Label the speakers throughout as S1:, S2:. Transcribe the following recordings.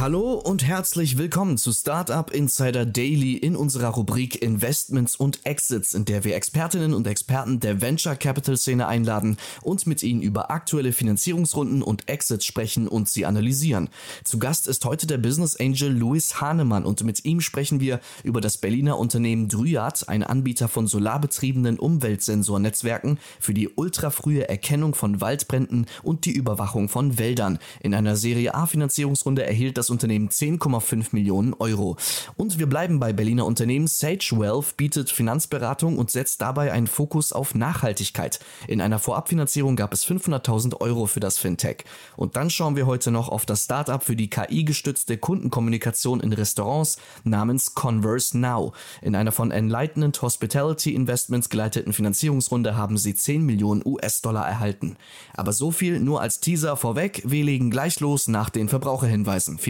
S1: Hallo und herzlich willkommen zu Startup Insider Daily in unserer Rubrik Investments und Exits, in der wir Expertinnen und Experten der Venture Capital Szene einladen und mit ihnen über aktuelle Finanzierungsrunden und Exits sprechen und sie analysieren. Zu Gast ist heute der Business Angel Louis Hahnemann und mit ihm sprechen wir über das Berliner Unternehmen Dryad, ein Anbieter von solarbetriebenen Umweltsensornetzwerken für die ultrafrühe Erkennung von Waldbränden und die Überwachung von Wäldern. In einer Serie A Finanzierungsrunde erhielt das Unternehmen 10,5 Millionen Euro. Und wir bleiben bei Berliner Unternehmen. Sage Wealth bietet Finanzberatung und setzt dabei einen Fokus auf Nachhaltigkeit. In einer Vorabfinanzierung gab es 500.000 Euro für das Fintech. Und dann schauen wir heute noch auf das Startup für die KI-gestützte Kundenkommunikation in Restaurants namens Converse Now. In einer von Enlightenment Hospitality Investments geleiteten Finanzierungsrunde haben sie 10 Millionen US-Dollar erhalten. Aber so viel nur als Teaser vorweg. Wir legen gleich los nach den Verbraucherhinweisen. Viel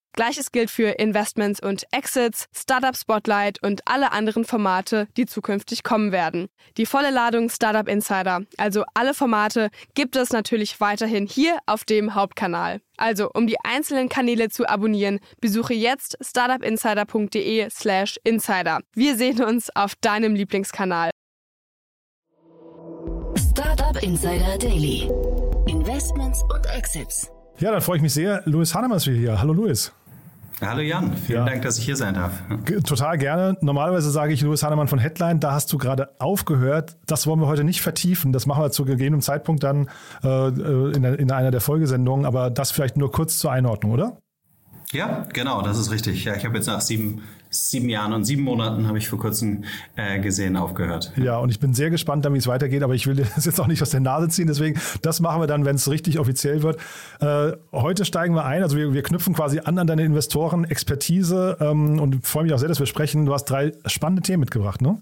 S2: Gleiches gilt für Investments und Exits, Startup Spotlight und alle anderen Formate, die zukünftig kommen werden. Die volle Ladung Startup Insider, also alle Formate, gibt es natürlich weiterhin hier auf dem Hauptkanal. Also, um die einzelnen Kanäle zu abonnieren, besuche jetzt startupinsider.de/slash insider. Wir sehen uns auf deinem Lieblingskanal.
S3: Startup Insider Daily. Investments und Exits.
S4: Ja, dann freue ich mich sehr. Louis Hannemann ist wieder hier. Hallo Louis.
S5: Hallo Jan, vielen
S4: Ja.
S5: Dank, dass ich hier sein darf.
S4: Total gerne. Normalerweise sage ich Louis Hannemann von Headline, da hast du gerade aufgehört. Das wollen wir heute nicht vertiefen. Das machen wir zu gegebenem Zeitpunkt dann äh, in, der, in einer der Folgesendungen. Aber das vielleicht nur kurz zur Einordnung, oder?
S5: Ja, genau, das ist richtig. Ja, ich habe jetzt nach sieben, sieben Jahren und sieben Monaten, habe ich vor kurzem äh, gesehen, aufgehört.
S4: Ja, und ich bin sehr gespannt, wie es weitergeht, aber ich will das jetzt auch nicht aus der Nase ziehen. Deswegen, das machen wir dann, wenn es richtig offiziell wird. Äh, heute steigen wir ein, also wir, wir knüpfen quasi an an deine Investoren, Expertise ähm, und freue mich auch sehr, dass wir sprechen. Du hast drei spannende Themen mitgebracht, ne?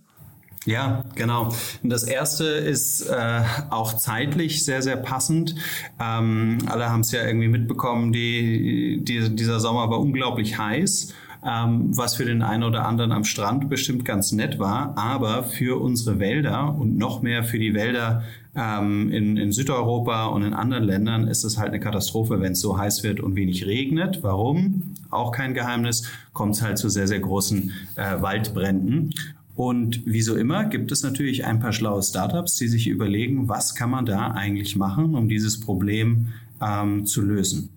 S5: Ja, genau. Das erste ist äh, auch zeitlich sehr, sehr passend. Ähm, alle haben es ja irgendwie mitbekommen, die, die, dieser Sommer war unglaublich heiß. Ähm, was für den einen oder anderen am Strand bestimmt ganz nett war, aber für unsere Wälder und noch mehr für die Wälder ähm, in, in Südeuropa und in anderen Ländern ist es halt eine Katastrophe, wenn es so heiß wird und wenig regnet. Warum? Auch kein Geheimnis, kommt es halt zu sehr, sehr großen äh, Waldbränden. Und wie so immer gibt es natürlich ein paar schlaue Startups, die sich überlegen, was kann man da eigentlich machen, um dieses Problem ähm, zu lösen.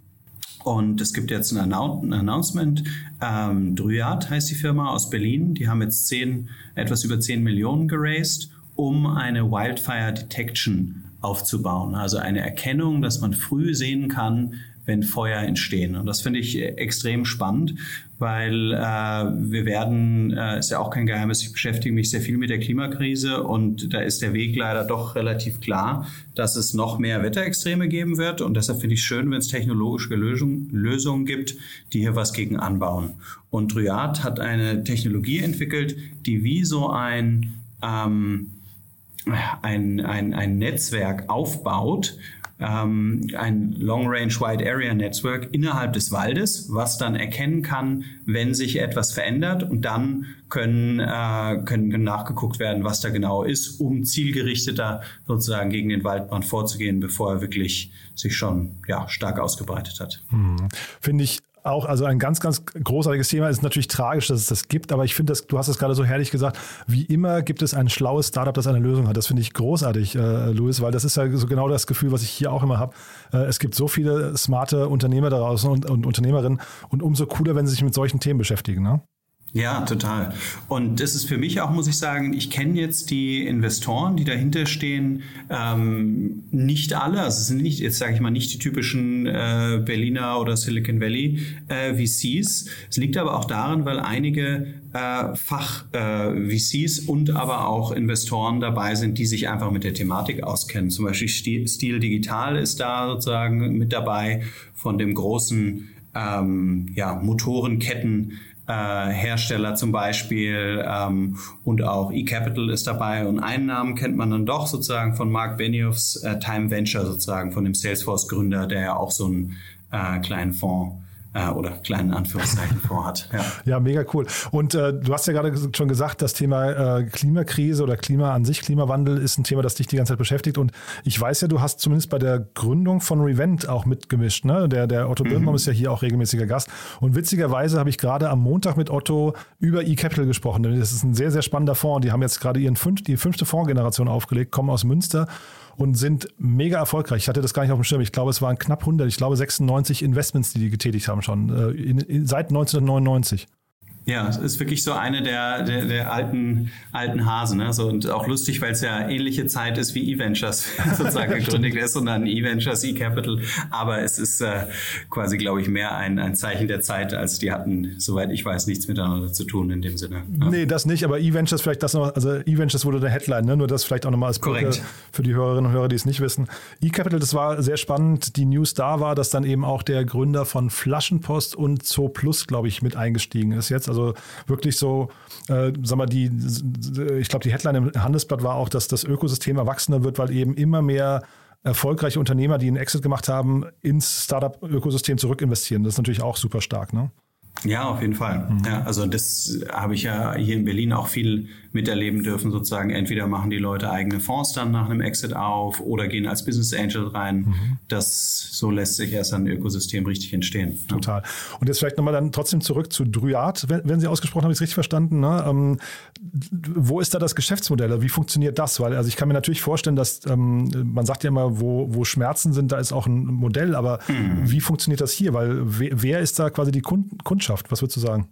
S5: Und es gibt jetzt ein, Annou ein Announcement. Ähm, Dryad heißt die Firma aus Berlin. Die haben jetzt zehn, etwas über 10 Millionen geraced, um eine Wildfire Detection aufzubauen. Also eine Erkennung, dass man früh sehen kann, wenn Feuer entstehen. Und das finde ich äh, extrem spannend, weil äh, wir werden, äh, ist ja auch kein Geheimnis, ich beschäftige mich sehr viel mit der Klimakrise und da ist der Weg leider doch relativ klar, dass es noch mehr Wetterextreme geben wird. Und deshalb finde ich schön, wenn es technologische Lösung, Lösungen gibt, die hier was gegen anbauen. Und Dryad hat eine Technologie entwickelt, die wie so ein, ähm, ein, ein, ein Netzwerk aufbaut, ähm, ein Long Range Wide Area Network innerhalb des Waldes, was dann erkennen kann, wenn sich etwas verändert und dann können, äh, können nachgeguckt werden, was da genau ist, um zielgerichteter sozusagen gegen den Waldbrand vorzugehen, bevor er wirklich sich schon ja, stark ausgebreitet hat.
S4: Finde ich auch, also ein ganz, ganz großartiges Thema. Es ist natürlich tragisch, dass es das gibt, aber ich finde, du hast es gerade so herrlich gesagt. Wie immer gibt es ein schlaues Startup, das eine Lösung hat. Das finde ich großartig, äh, Louis, weil das ist ja so genau das Gefühl, was ich hier auch immer habe. Äh, es gibt so viele smarte Unternehmer da draußen und, und Unternehmerinnen und umso cooler, wenn sie sich mit solchen Themen beschäftigen. Ne?
S5: Ja, total. Und das ist für mich auch, muss ich sagen, ich kenne jetzt die Investoren, die dahinter stehen, ähm, nicht alle. Also es sind nicht, jetzt sage ich mal, nicht die typischen äh, Berliner oder Silicon Valley äh, VCs. Es liegt aber auch daran, weil einige äh, Fach-VCs äh, und aber auch Investoren dabei sind, die sich einfach mit der Thematik auskennen. Zum Beispiel Stil Digital ist da sozusagen mit dabei von dem großen ähm, ja, Motorenketten Hersteller zum Beispiel ähm, und auch eCapital ist dabei. Und einen Namen kennt man dann doch sozusagen von Mark Benioffs äh, Time Venture sozusagen, von dem Salesforce-Gründer, der ja auch so einen äh, kleinen Fonds äh, oder kleinen Anführungszeichen vorhat.
S4: Ja. ja, mega cool. Und äh, du hast ja gerade schon gesagt, das Thema äh, Klimakrise oder Klima an sich, Klimawandel ist ein Thema, das dich die ganze Zeit beschäftigt. Und ich weiß ja, du hast zumindest bei der Gründung von Revent auch mitgemischt. Ne? Der, der Otto mhm. Birnbaum ist ja hier auch regelmäßiger Gast. Und witzigerweise habe ich gerade am Montag mit Otto über eCapital gesprochen. Das ist ein sehr, sehr spannender Fonds. Die haben jetzt gerade ihren fünf, die fünfte Fondsgeneration aufgelegt, kommen aus Münster und sind mega erfolgreich. Ich hatte das gar nicht auf dem Schirm. Ich glaube, es waren knapp 100, ich glaube 96 Investments, die die getätigt haben schon, äh, in, in, seit 1999.
S5: Ja, es ist wirklich so eine der, der, der alten, alten Hasen. Ne? So, und auch lustig, weil es ja ähnliche Zeit ist wie E-Ventures sozusagen gegründet ist und dann E-Ventures, E-Capital. Aber es ist äh, quasi, glaube ich, mehr ein, ein Zeichen der Zeit, als die hatten, soweit ich weiß, nichts miteinander zu tun in dem Sinne.
S4: Ja. Nee, das nicht, aber E-Ventures vielleicht das noch, also E-Ventures wurde der Headline, ne? nur das vielleicht auch nochmal als Korrekt. für die Hörerinnen und Hörer, die es nicht wissen. E-Capital, das war sehr spannend. Die News da war, dass dann eben auch der Gründer von Flaschenpost und Zo Plus, glaube ich, mit eingestiegen ist jetzt. Also wirklich so, äh, sag mal, die, ich glaube, die Headline im Handelsblatt war auch, dass das Ökosystem erwachsener wird, weil eben immer mehr erfolgreiche Unternehmer, die einen Exit gemacht haben, ins Startup-Ökosystem zurückinvestieren. Das ist natürlich auch super stark, ne?
S5: Ja, auf jeden Fall. Mhm. Ja, also das habe ich ja hier in Berlin auch viel miterleben dürfen, sozusagen. Entweder machen die Leute eigene Fonds dann nach einem Exit auf oder gehen als Business Angel rein. Mhm. Das, so lässt sich erst ein Ökosystem richtig entstehen.
S4: Total. Ja. Und jetzt vielleicht nochmal dann trotzdem zurück zu Dryad, wenn, wenn Sie ausgesprochen haben, habe ich es richtig verstanden. Ne? Ähm, wo ist da das Geschäftsmodell? Wie funktioniert das? Weil, also ich kann mir natürlich vorstellen, dass ähm, man sagt ja immer, wo, wo Schmerzen sind, da ist auch ein Modell, aber mhm. wie funktioniert das hier? Weil wer, wer ist da quasi die Kund Kundschaft? Was würdest du sagen?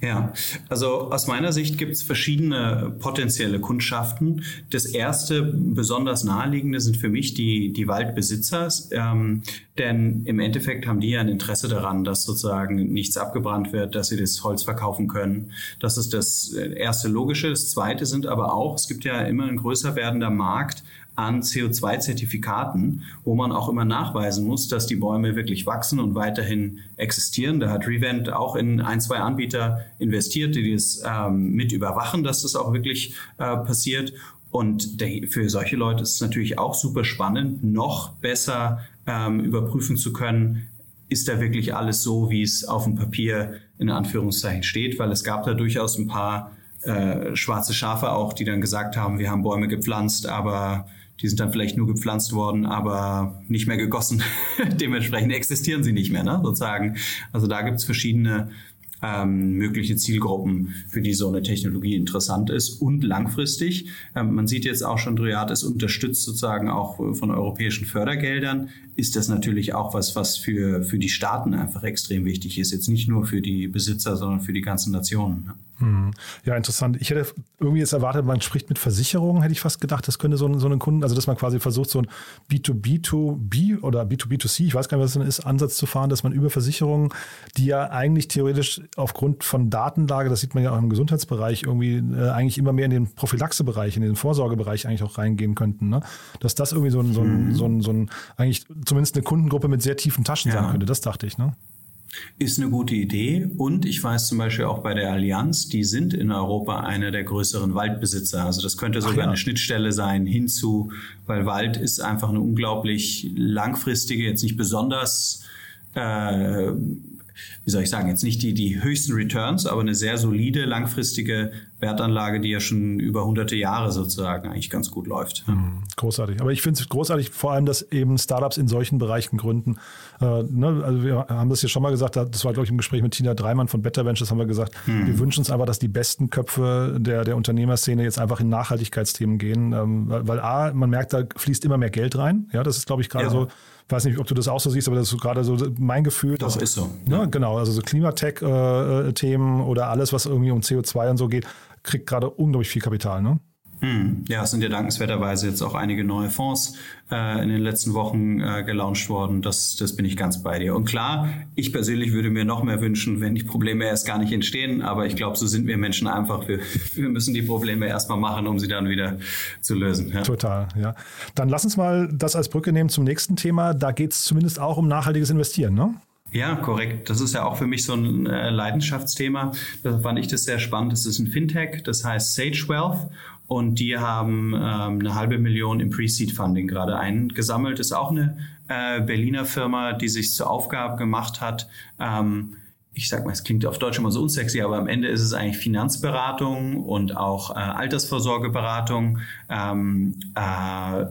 S5: Ja, also aus meiner Sicht gibt es verschiedene potenzielle Kundschaften. Das erste, besonders naheliegende, sind für mich die, die Waldbesitzer, ähm, denn im Endeffekt haben die ja ein Interesse daran, dass sozusagen nichts abgebrannt wird, dass sie das Holz verkaufen können. Das ist das erste Logische. Das zweite sind aber auch, es gibt ja immer ein größer werdender Markt an CO2-Zertifikaten, wo man auch immer nachweisen muss, dass die Bäume wirklich wachsen und weiterhin existieren. Da hat Revent auch in ein, zwei Anbieter investiert, die das ähm, mit überwachen, dass das auch wirklich äh, passiert. Und der, für solche Leute ist es natürlich auch super spannend, noch besser ähm, überprüfen zu können, ist da wirklich alles so, wie es auf dem Papier in Anführungszeichen steht, weil es gab da durchaus ein paar äh, schwarze Schafe auch, die dann gesagt haben, wir haben Bäume gepflanzt, aber die sind dann vielleicht nur gepflanzt worden, aber nicht mehr gegossen. Dementsprechend existieren sie nicht mehr, ne? sozusagen. Also da gibt's verschiedene ähm, mögliche Zielgruppen, für die so eine Technologie interessant ist und langfristig. Ähm, man sieht jetzt auch schon, Dryad ist unterstützt sozusagen auch von europäischen Fördergeldern. Ist das natürlich auch was, was für, für die Staaten einfach extrem wichtig ist. Jetzt nicht nur für die Besitzer, sondern für die ganzen Nationen. Ne?
S4: Hm. Ja, interessant. Ich hätte irgendwie jetzt erwartet, man spricht mit Versicherungen, hätte ich fast gedacht, das könnte so ein, so ein Kunden, also dass man quasi versucht, so ein B2B2B oder B2B2C, ich weiß gar nicht, was das ist, Ansatz zu fahren, dass man über Versicherungen, die ja eigentlich theoretisch aufgrund von Datenlage, das sieht man ja auch im Gesundheitsbereich, irgendwie äh, eigentlich immer mehr in den Prophylaxebereich, in den Vorsorgebereich eigentlich auch reingehen könnten. Ne? Dass das irgendwie so ein, so ein, mhm. so ein, so ein, eigentlich zumindest eine Kundengruppe mit sehr tiefen Taschen ja. sein könnte, das dachte ich. Ne?
S5: Ist eine gute Idee und ich weiß zum Beispiel auch bei der Allianz, die sind in Europa einer der größeren Waldbesitzer. Also das könnte sogar ja. eine Schnittstelle sein hinzu, weil Wald ist einfach eine unglaublich langfristige, jetzt nicht besonders äh, wie soll ich sagen, jetzt nicht die, die höchsten Returns, aber eine sehr solide, langfristige Wertanlage, die ja schon über hunderte Jahre sozusagen eigentlich ganz gut läuft.
S4: Mhm, großartig. Aber ich finde es großartig, vor allem, dass eben Startups in solchen Bereichen gründen. Äh, ne, also wir haben das ja schon mal gesagt, das war, glaube ich, im Gespräch mit Tina Dreimann von Better Ventures, haben wir gesagt, mhm. wir wünschen uns einfach, dass die besten Köpfe der, der Unternehmerszene jetzt einfach in Nachhaltigkeitsthemen gehen. Ähm, weil, weil A, man merkt, da fließt immer mehr Geld rein. Ja, das ist, glaube ich, gerade ja. so weiß nicht, ob du das auch so siehst, aber das ist gerade so mein Gefühl. Dass,
S5: ist so.
S4: Ne, ja. Genau, also so Klimatech-Themen äh, oder alles, was irgendwie um CO2 und so geht, kriegt gerade unglaublich viel Kapital, ne?
S5: Hm. Ja, es sind ja dankenswerterweise jetzt auch einige neue Fonds äh, in den letzten Wochen äh, gelauncht worden. Das, das bin ich ganz bei dir. Und klar, ich persönlich würde mir noch mehr wünschen, wenn die Probleme erst gar nicht entstehen. Aber ich glaube, so sind wir Menschen einfach. Wir, wir müssen die Probleme erstmal machen, um sie dann wieder zu lösen.
S4: Ja. Total, ja. Dann lass uns mal das als Brücke nehmen zum nächsten Thema. Da geht es zumindest auch um nachhaltiges Investieren, ne?
S5: Ja, korrekt. Das ist ja auch für mich so ein äh, Leidenschaftsthema. Da fand ich das sehr spannend. Das ist ein Fintech, das heißt Sage Wealth. Und die haben ähm, eine halbe Million im Pre-Seed-Funding gerade eingesammelt. Ist auch eine äh, Berliner Firma, die sich zur Aufgabe gemacht hat, ähm, ich sag mal, es klingt auf Deutsch immer so unsexy, aber am Ende ist es eigentlich Finanzberatung und auch äh, Altersvorsorgeberatung ähm, äh,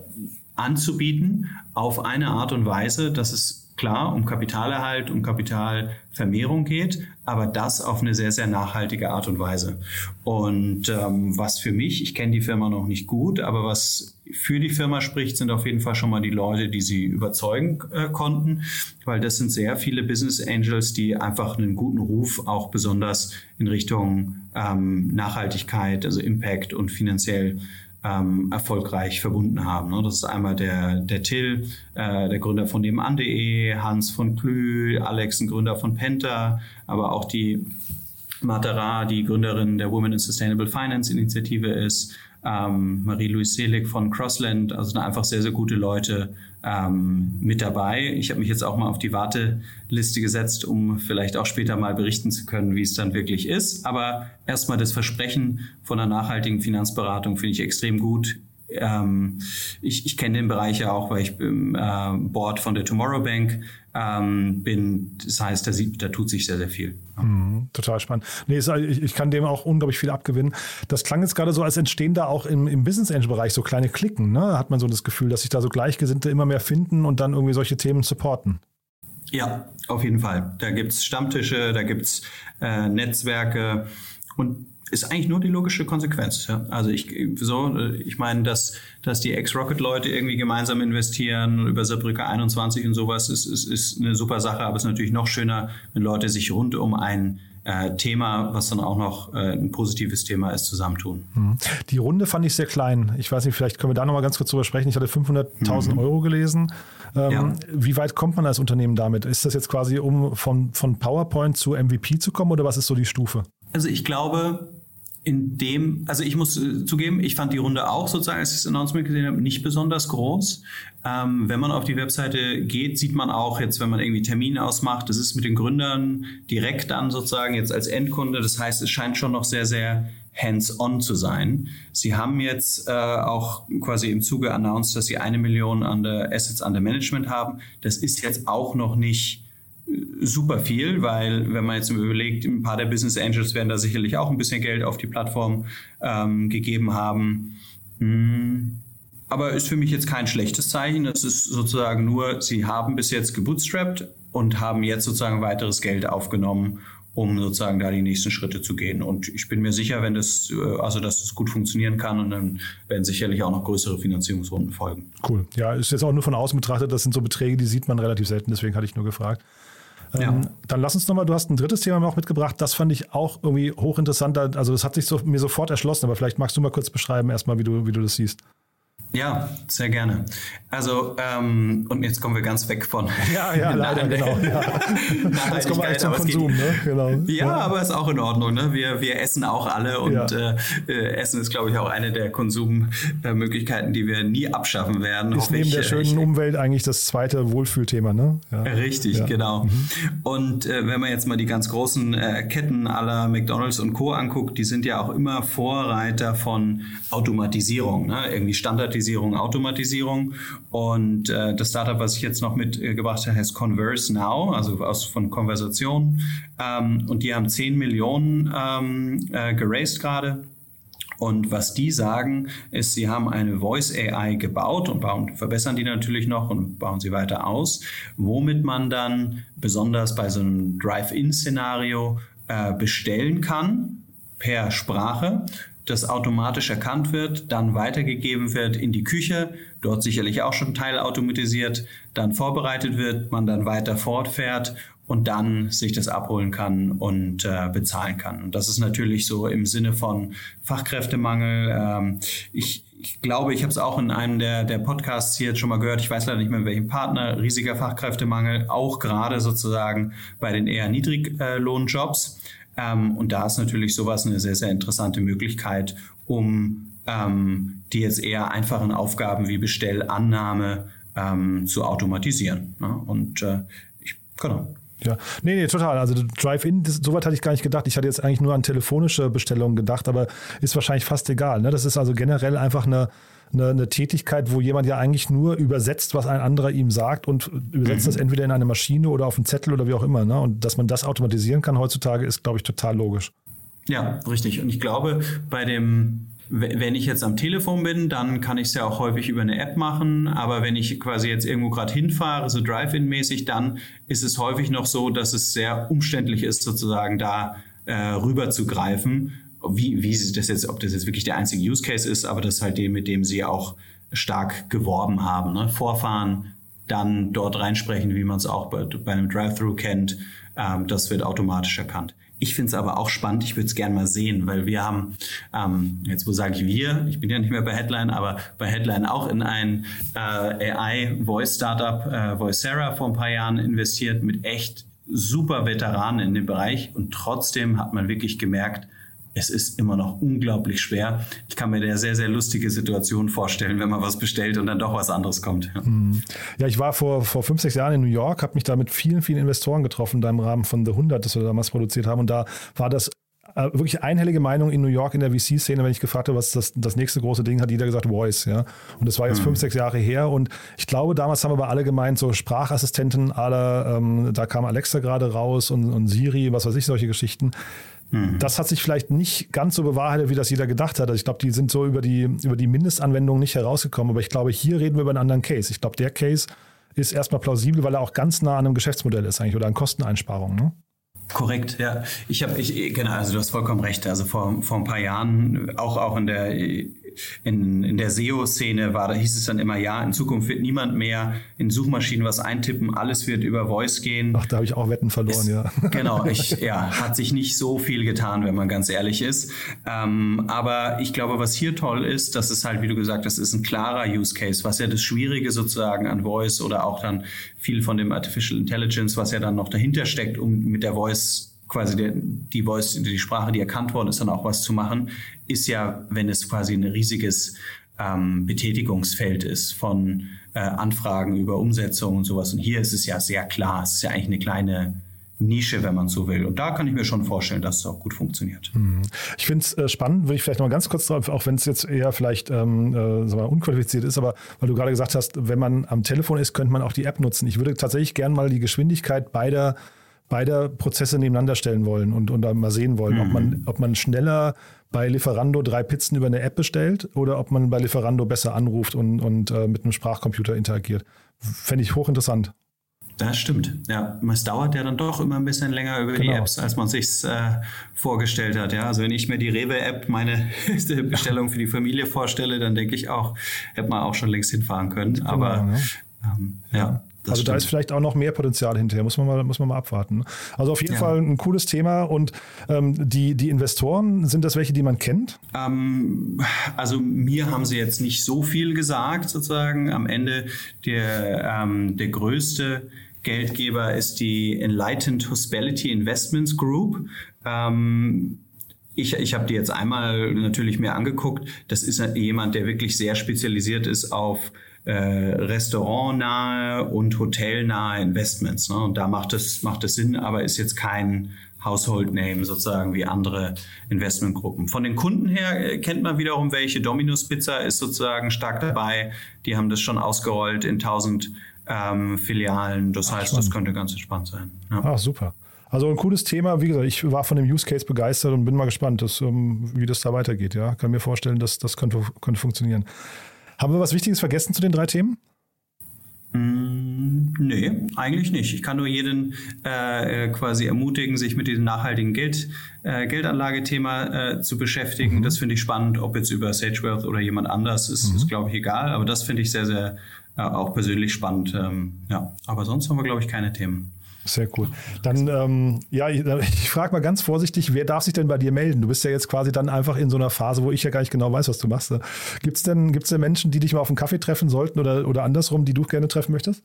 S5: anzubieten auf eine Art und Weise, dass es klar um Kapitalerhalt, um Kapitalvermehrung geht, aber das auf eine sehr, sehr nachhaltige Art und Weise. Und ähm, was für mich, ich kenne die Firma noch nicht gut, aber was für die Firma spricht, sind auf jeden Fall schon mal die Leute, die sie überzeugen äh, konnten, weil das sind sehr viele Business Angels, die einfach einen guten Ruf auch besonders in Richtung ähm, Nachhaltigkeit, also Impact und finanziell ähm, erfolgreich verbunden haben. Ne? Das ist einmal der, der Till, äh, der Gründer von nebenan.de, Hans von Klü, Alex, ein Gründer von Penta, aber auch die Matera, die Gründerin der Women in Sustainable Finance Initiative ist, ähm, Marie-Louise Selig von Crossland, also sind einfach sehr, sehr gute Leute ähm, mit dabei. Ich habe mich jetzt auch mal auf die Warteliste gesetzt, um vielleicht auch später mal berichten zu können, wie es dann wirklich ist. Aber erstmal das Versprechen von einer nachhaltigen Finanzberatung finde ich extrem gut. Ähm, ich, ich kenne den Bereich ja auch, weil ich im äh, Board von der Tomorrow Bank ähm, bin. Das heißt, da, sieht, da tut sich sehr, sehr viel.
S4: Mhm, total spannend. Nee, ich, ich, kann dem auch unglaublich viel abgewinnen. Das klang jetzt gerade so, als entstehen da auch im, im Business Angel Bereich so kleine Klicken. Ne? Hat man so das Gefühl, dass sich da so Gleichgesinnte immer mehr finden und dann irgendwie solche Themen supporten.
S5: Ja, auf jeden Fall. Da gibt es Stammtische, da gibt es äh, Netzwerke und ist eigentlich nur die logische Konsequenz. Ja? Also ich so, ich meine, dass, dass die Ex-Rocket-Leute irgendwie gemeinsam investieren über Saarbrücke 21 und sowas ist, ist, ist eine super Sache, aber es ist natürlich noch schöner, wenn Leute sich rund um ein äh, Thema, was dann auch noch äh, ein positives Thema ist, zusammentun.
S4: Mhm. Die Runde fand ich sehr klein. Ich weiß nicht, vielleicht können wir da noch mal ganz kurz drüber sprechen. Ich hatte 500.000 mhm. Euro gelesen. Ähm, ja. Wie weit kommt man als Unternehmen damit? Ist das jetzt quasi, um von, von PowerPoint zu MVP zu kommen oder was ist so die Stufe?
S5: Also ich glaube, in dem, also ich muss äh, zugeben, ich fand die Runde auch sozusagen, als ich das Announcement gesehen habe, nicht besonders groß. Ähm, wenn man auf die Webseite geht, sieht man auch jetzt, wenn man irgendwie Termine ausmacht, das ist mit den Gründern direkt dann sozusagen jetzt als Endkunde. Das heißt, es scheint schon noch sehr, sehr hands-on zu sein. Sie haben jetzt äh, auch quasi im Zuge announced, dass sie eine Million an der Assets under Management haben. Das ist jetzt auch noch nicht super viel, weil wenn man jetzt überlegt, ein paar der Business Angels werden da sicherlich auch ein bisschen Geld auf die Plattform ähm, gegeben haben. Mm, aber ist für mich jetzt kein schlechtes Zeichen. Das ist sozusagen nur, sie haben bis jetzt gebootstrapped und haben jetzt sozusagen weiteres Geld aufgenommen, um sozusagen da die nächsten Schritte zu gehen. Und ich bin mir sicher, wenn das, äh, also dass das gut funktionieren kann und dann werden sicherlich auch noch größere Finanzierungsrunden folgen.
S4: Cool. Ja, ist jetzt auch nur von außen betrachtet, das sind so Beträge, die sieht man relativ selten, deswegen hatte ich nur gefragt. Ähm, ja. dann lass uns nochmal, du hast ein drittes Thema auch mitgebracht, das fand ich auch irgendwie hochinteressant. Also das hat sich so, mir sofort erschlossen, aber vielleicht magst du mal kurz beschreiben, erstmal, wie du, wie du das siehst.
S5: Ja, sehr gerne. Also, ähm, und jetzt kommen wir ganz weg von.
S4: Ja, ja, leider, genau. Ja. Jetzt kommen wir eigentlich zum Konsum, ne?
S5: Genau. Ja, ja, aber ist auch in Ordnung, ne? Wir, wir essen auch alle und ja. äh, Essen ist, glaube ich, auch eine der Konsummöglichkeiten, die wir nie abschaffen werden.
S4: Ist neben ich, der schönen ich, Umwelt eigentlich das zweite Wohlfühlthema, ne?
S5: Ja. Richtig, genau. Mhm. Und äh, wenn man jetzt mal die ganz großen äh, Ketten aller McDonalds und Co. anguckt, die sind ja auch immer Vorreiter von Automatisierung, ne? Irgendwie Standardisierung, Automatisierung. Und äh, das Startup, was ich jetzt noch mitgebracht habe, heißt Converse Now, also aus von Konversation. Ähm, und die haben 10 Millionen ähm, äh, geraced gerade. Und was die sagen, ist, sie haben eine Voice AI gebaut und bauen, verbessern die natürlich noch und bauen sie weiter aus, womit man dann besonders bei so einem Drive-In-Szenario äh, bestellen kann per Sprache das automatisch erkannt wird, dann weitergegeben wird in die Küche, dort sicherlich auch schon teilautomatisiert, dann vorbereitet wird, man dann weiter fortfährt und dann sich das abholen kann und äh, bezahlen kann. Und das ist natürlich so im Sinne von Fachkräftemangel. Ähm, ich, ich glaube, ich habe es auch in einem der, der Podcasts hier jetzt schon mal gehört, ich weiß leider nicht mehr, in welchem Partner, riesiger Fachkräftemangel, auch gerade sozusagen bei den eher Niedriglohnjobs. Ähm, und da ist natürlich sowas eine sehr, sehr interessante Möglichkeit, um ähm, die jetzt eher einfachen Aufgaben wie Bestellannahme ähm, zu automatisieren. Ne? Und äh, ich, genau.
S4: Ja, nee, nee, total. Also Drive-In, soweit hatte ich gar nicht gedacht. Ich hatte jetzt eigentlich nur an telefonische Bestellungen gedacht, aber ist wahrscheinlich fast egal. Ne? Das ist also generell einfach eine, eine, eine, Tätigkeit, wo jemand ja eigentlich nur übersetzt, was ein anderer ihm sagt und übersetzt mhm. das entweder in eine Maschine oder auf einen Zettel oder wie auch immer. Ne? Und dass man das automatisieren kann heutzutage, ist, glaube ich, total logisch.
S5: Ja, richtig. Und ich glaube, bei dem wenn ich jetzt am Telefon bin, dann kann ich es ja auch häufig über eine App machen. Aber wenn ich quasi jetzt irgendwo gerade hinfahre, so Drive-In-mäßig, dann ist es häufig noch so, dass es sehr umständlich ist, sozusagen da äh, rüber zu greifen. Wie, wie sie das jetzt, ob das jetzt wirklich der einzige Use Case ist, aber das ist halt dem, mit dem sie auch stark geworben haben. Ne? Vorfahren, dann dort reinsprechen, wie man es auch bei, bei einem Drive-Thru kennt. Ähm, das wird automatisch erkannt. Ich finde es aber auch spannend, ich würde es gerne mal sehen, weil wir haben, ähm, jetzt wo sage ich wir, ich bin ja nicht mehr bei Headline, aber bei Headline auch in ein äh, AI-Voice-Startup, äh, Voicera, vor ein paar Jahren investiert mit echt super Veteranen in dem Bereich und trotzdem hat man wirklich gemerkt, es ist immer noch unglaublich schwer. Ich kann mir der sehr, sehr lustige Situation vorstellen, wenn man was bestellt und dann doch was anderes kommt.
S4: Ja, mhm. ich war vor, vor fünf, sechs Jahren in New York, habe mich da mit vielen, vielen Investoren getroffen, da im Rahmen von The 100, das wir damals produziert haben. Und da war das äh, wirklich einhellige Meinung in New York in der VC-Szene, wenn ich gefragt habe, was das, das nächste große Ding hat, jeder gesagt Voice, ja. Und das war jetzt mhm. fünf, sechs Jahre her. Und ich glaube, damals haben aber alle gemeint, so Sprachassistenten, alle, ähm, da kam Alexa gerade raus und, und Siri, was weiß ich, solche Geschichten. Mhm. Das hat sich vielleicht nicht ganz so bewahrheitet, wie das jeder gedacht hat. Also ich glaube, die sind so über die, über die Mindestanwendung nicht herausgekommen. Aber ich glaube, hier reden wir über einen anderen Case. Ich glaube, der Case ist erstmal plausibel, weil er auch ganz nah an einem Geschäftsmodell ist eigentlich oder an Kosteneinsparungen. Ne?
S5: Korrekt, ja. Ich habe, ich, genau, also du hast vollkommen recht. Also vor, vor ein paar Jahren, auch, auch in der in, in der SEO-Szene war, da hieß es dann immer, ja, in Zukunft wird niemand mehr in Suchmaschinen was eintippen, alles wird über Voice gehen.
S4: Ach, da habe ich auch Wetten verloren, es, ja.
S5: Genau, ich, ja, hat sich nicht so viel getan, wenn man ganz ehrlich ist. Ähm, aber ich glaube, was hier toll ist, das ist halt, wie du gesagt hast, ist ein klarer Use Case, was ja das Schwierige sozusagen an Voice oder auch dann viel von dem Artificial Intelligence, was ja dann noch dahinter steckt, um mit der Voice quasi der, die Voice, die Sprache, die erkannt worden ist, dann auch was zu machen, ist ja, wenn es quasi ein riesiges ähm, Betätigungsfeld ist von äh, Anfragen über Umsetzung und sowas. Und hier ist es ja sehr klar, es ist ja eigentlich eine kleine Nische, wenn man so will. Und da kann ich mir schon vorstellen, dass es auch gut funktioniert.
S4: Mhm. Ich finde es äh, spannend, würde ich vielleicht noch mal ganz kurz drauf, auch wenn es jetzt eher vielleicht ähm, äh, mal, unqualifiziert ist, aber weil du gerade gesagt hast, wenn man am Telefon ist, könnte man auch die App nutzen. Ich würde tatsächlich gerne mal die Geschwindigkeit beider beide Prozesse nebeneinander stellen wollen und, und mal sehen wollen, mhm. ob, man, mhm. ob man schneller bei Lieferando drei Pizzen über eine App bestellt oder ob man bei Lieferando besser anruft und, und äh, mit einem Sprachcomputer interagiert. Fände ich hochinteressant.
S5: Das stimmt. Ja, es dauert ja dann doch immer ein bisschen länger über genau. die Apps, als man sich äh, vorgestellt hat. Ja, also wenn ich mir die Rewe-App meine Bestellung für die Familie vorstelle, dann denke ich auch, hätte man auch schon längst hinfahren können. Genau, Aber ne? ähm, ja.
S4: Das also stimmt. da ist vielleicht auch noch mehr Potenzial hinterher, muss man mal, muss man mal abwarten. Also auf jeden ja. Fall ein cooles Thema. Und ähm, die, die Investoren, sind das welche, die man kennt?
S5: Ähm, also mir haben sie jetzt nicht so viel gesagt, sozusagen. Am Ende der, ähm, der größte Geldgeber ist die Enlightened Hospitality Investments Group. Ähm, ich, ich habe die jetzt einmal natürlich mir angeguckt. Das ist jemand, der wirklich sehr spezialisiert ist auf äh, restaurantnahe und hotelnahe Investments. Ne? Und da macht es, macht es Sinn, aber ist jetzt kein Household Name sozusagen wie andere Investmentgruppen. Von den Kunden her äh, kennt man wiederum welche. Domino's Pizza ist sozusagen stark dabei. Die haben das schon ausgerollt in 1000 ähm, Filialen. Das Ach, heißt, spannend. das könnte ganz entspannt sein.
S4: Ja. Ah, super. Also ein cooles Thema. Wie gesagt, ich war von dem Use Case begeistert und bin mal gespannt, dass, ähm, wie das da weitergeht. Ja, kann mir vorstellen, dass das könnte, könnte funktionieren. Haben wir was Wichtiges vergessen zu den drei Themen?
S5: Mm, nee, eigentlich nicht. Ich kann nur jeden äh, quasi ermutigen, sich mit diesem nachhaltigen Geld, äh, Geldanlagethema äh, zu beschäftigen. Mhm. Das finde ich spannend, ob jetzt über SageWealth oder jemand anders, ist, mhm. ist glaube ich, egal. Aber das finde ich sehr, sehr äh, auch persönlich spannend. Ähm, ja, aber sonst haben wir, glaube ich, keine Themen.
S4: Sehr cool. Dann, ähm, ja, ich, ich frage mal ganz vorsichtig, wer darf sich denn bei dir melden? Du bist ja jetzt quasi dann einfach in so einer Phase, wo ich ja gar nicht genau weiß, was du machst. Gibt es denn, gibt's denn Menschen, die dich mal auf einen Kaffee treffen sollten oder, oder andersrum, die du gerne treffen möchtest?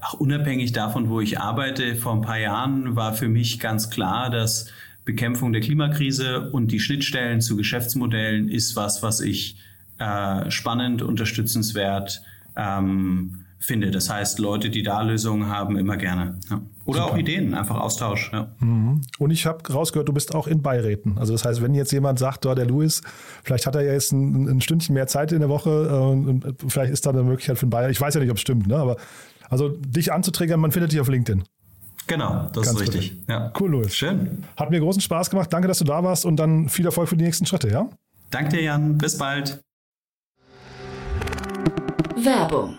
S5: Ach, unabhängig davon, wo ich arbeite, vor ein paar Jahren war für mich ganz klar, dass Bekämpfung der Klimakrise und die Schnittstellen zu Geschäftsmodellen ist was, was ich äh, spannend, unterstützenswert, ähm, finde. Das heißt, Leute, die da Lösungen haben, immer gerne. Ja. Oder Super. auch Ideen, einfach Austausch. Ja.
S4: Mhm. Und ich habe rausgehört, du bist auch in Beiräten. Also das heißt, wenn jetzt jemand sagt, oh, der Louis, vielleicht hat er ja jetzt ein, ein Stündchen mehr Zeit in der Woche äh, und vielleicht ist da eine Möglichkeit für einen Beirat. Ich weiß ja nicht, ob es stimmt, ne? aber also dich anzuträgern, man findet dich auf LinkedIn.
S5: Genau, das Ganz ist richtig.
S4: Ja. Cool, Louis. Schön. Hat mir großen Spaß gemacht. Danke, dass du da warst und dann viel Erfolg für die nächsten Schritte, ja?
S5: Danke dir, Jan. Bis bald.
S6: Werbung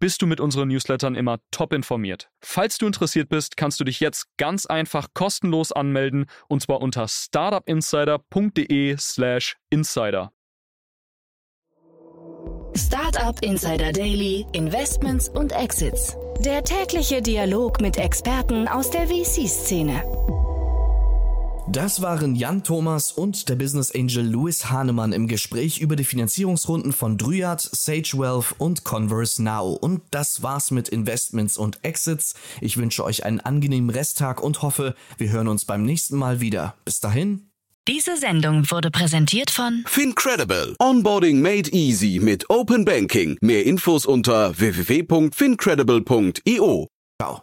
S7: bist du mit unseren Newslettern immer top informiert. Falls du interessiert bist, kannst du dich jetzt ganz einfach kostenlos anmelden und zwar unter startupinsider.de/slash insider.
S3: Startup Insider Daily, Investments und Exits. Der tägliche Dialog mit Experten aus der VC-Szene.
S1: Das waren Jan Thomas und der Business Angel Louis Hahnemann im Gespräch über die Finanzierungsrunden von Dryad, Sage Wealth und Converse Now. Und das war's mit Investments und Exits. Ich wünsche euch einen angenehmen Resttag und hoffe, wir hören uns beim nächsten Mal wieder. Bis dahin.
S3: Diese Sendung wurde präsentiert von
S8: Fincredible. Onboarding made easy mit Open Banking. Mehr Infos unter www.fincredible.io.
S1: Ciao.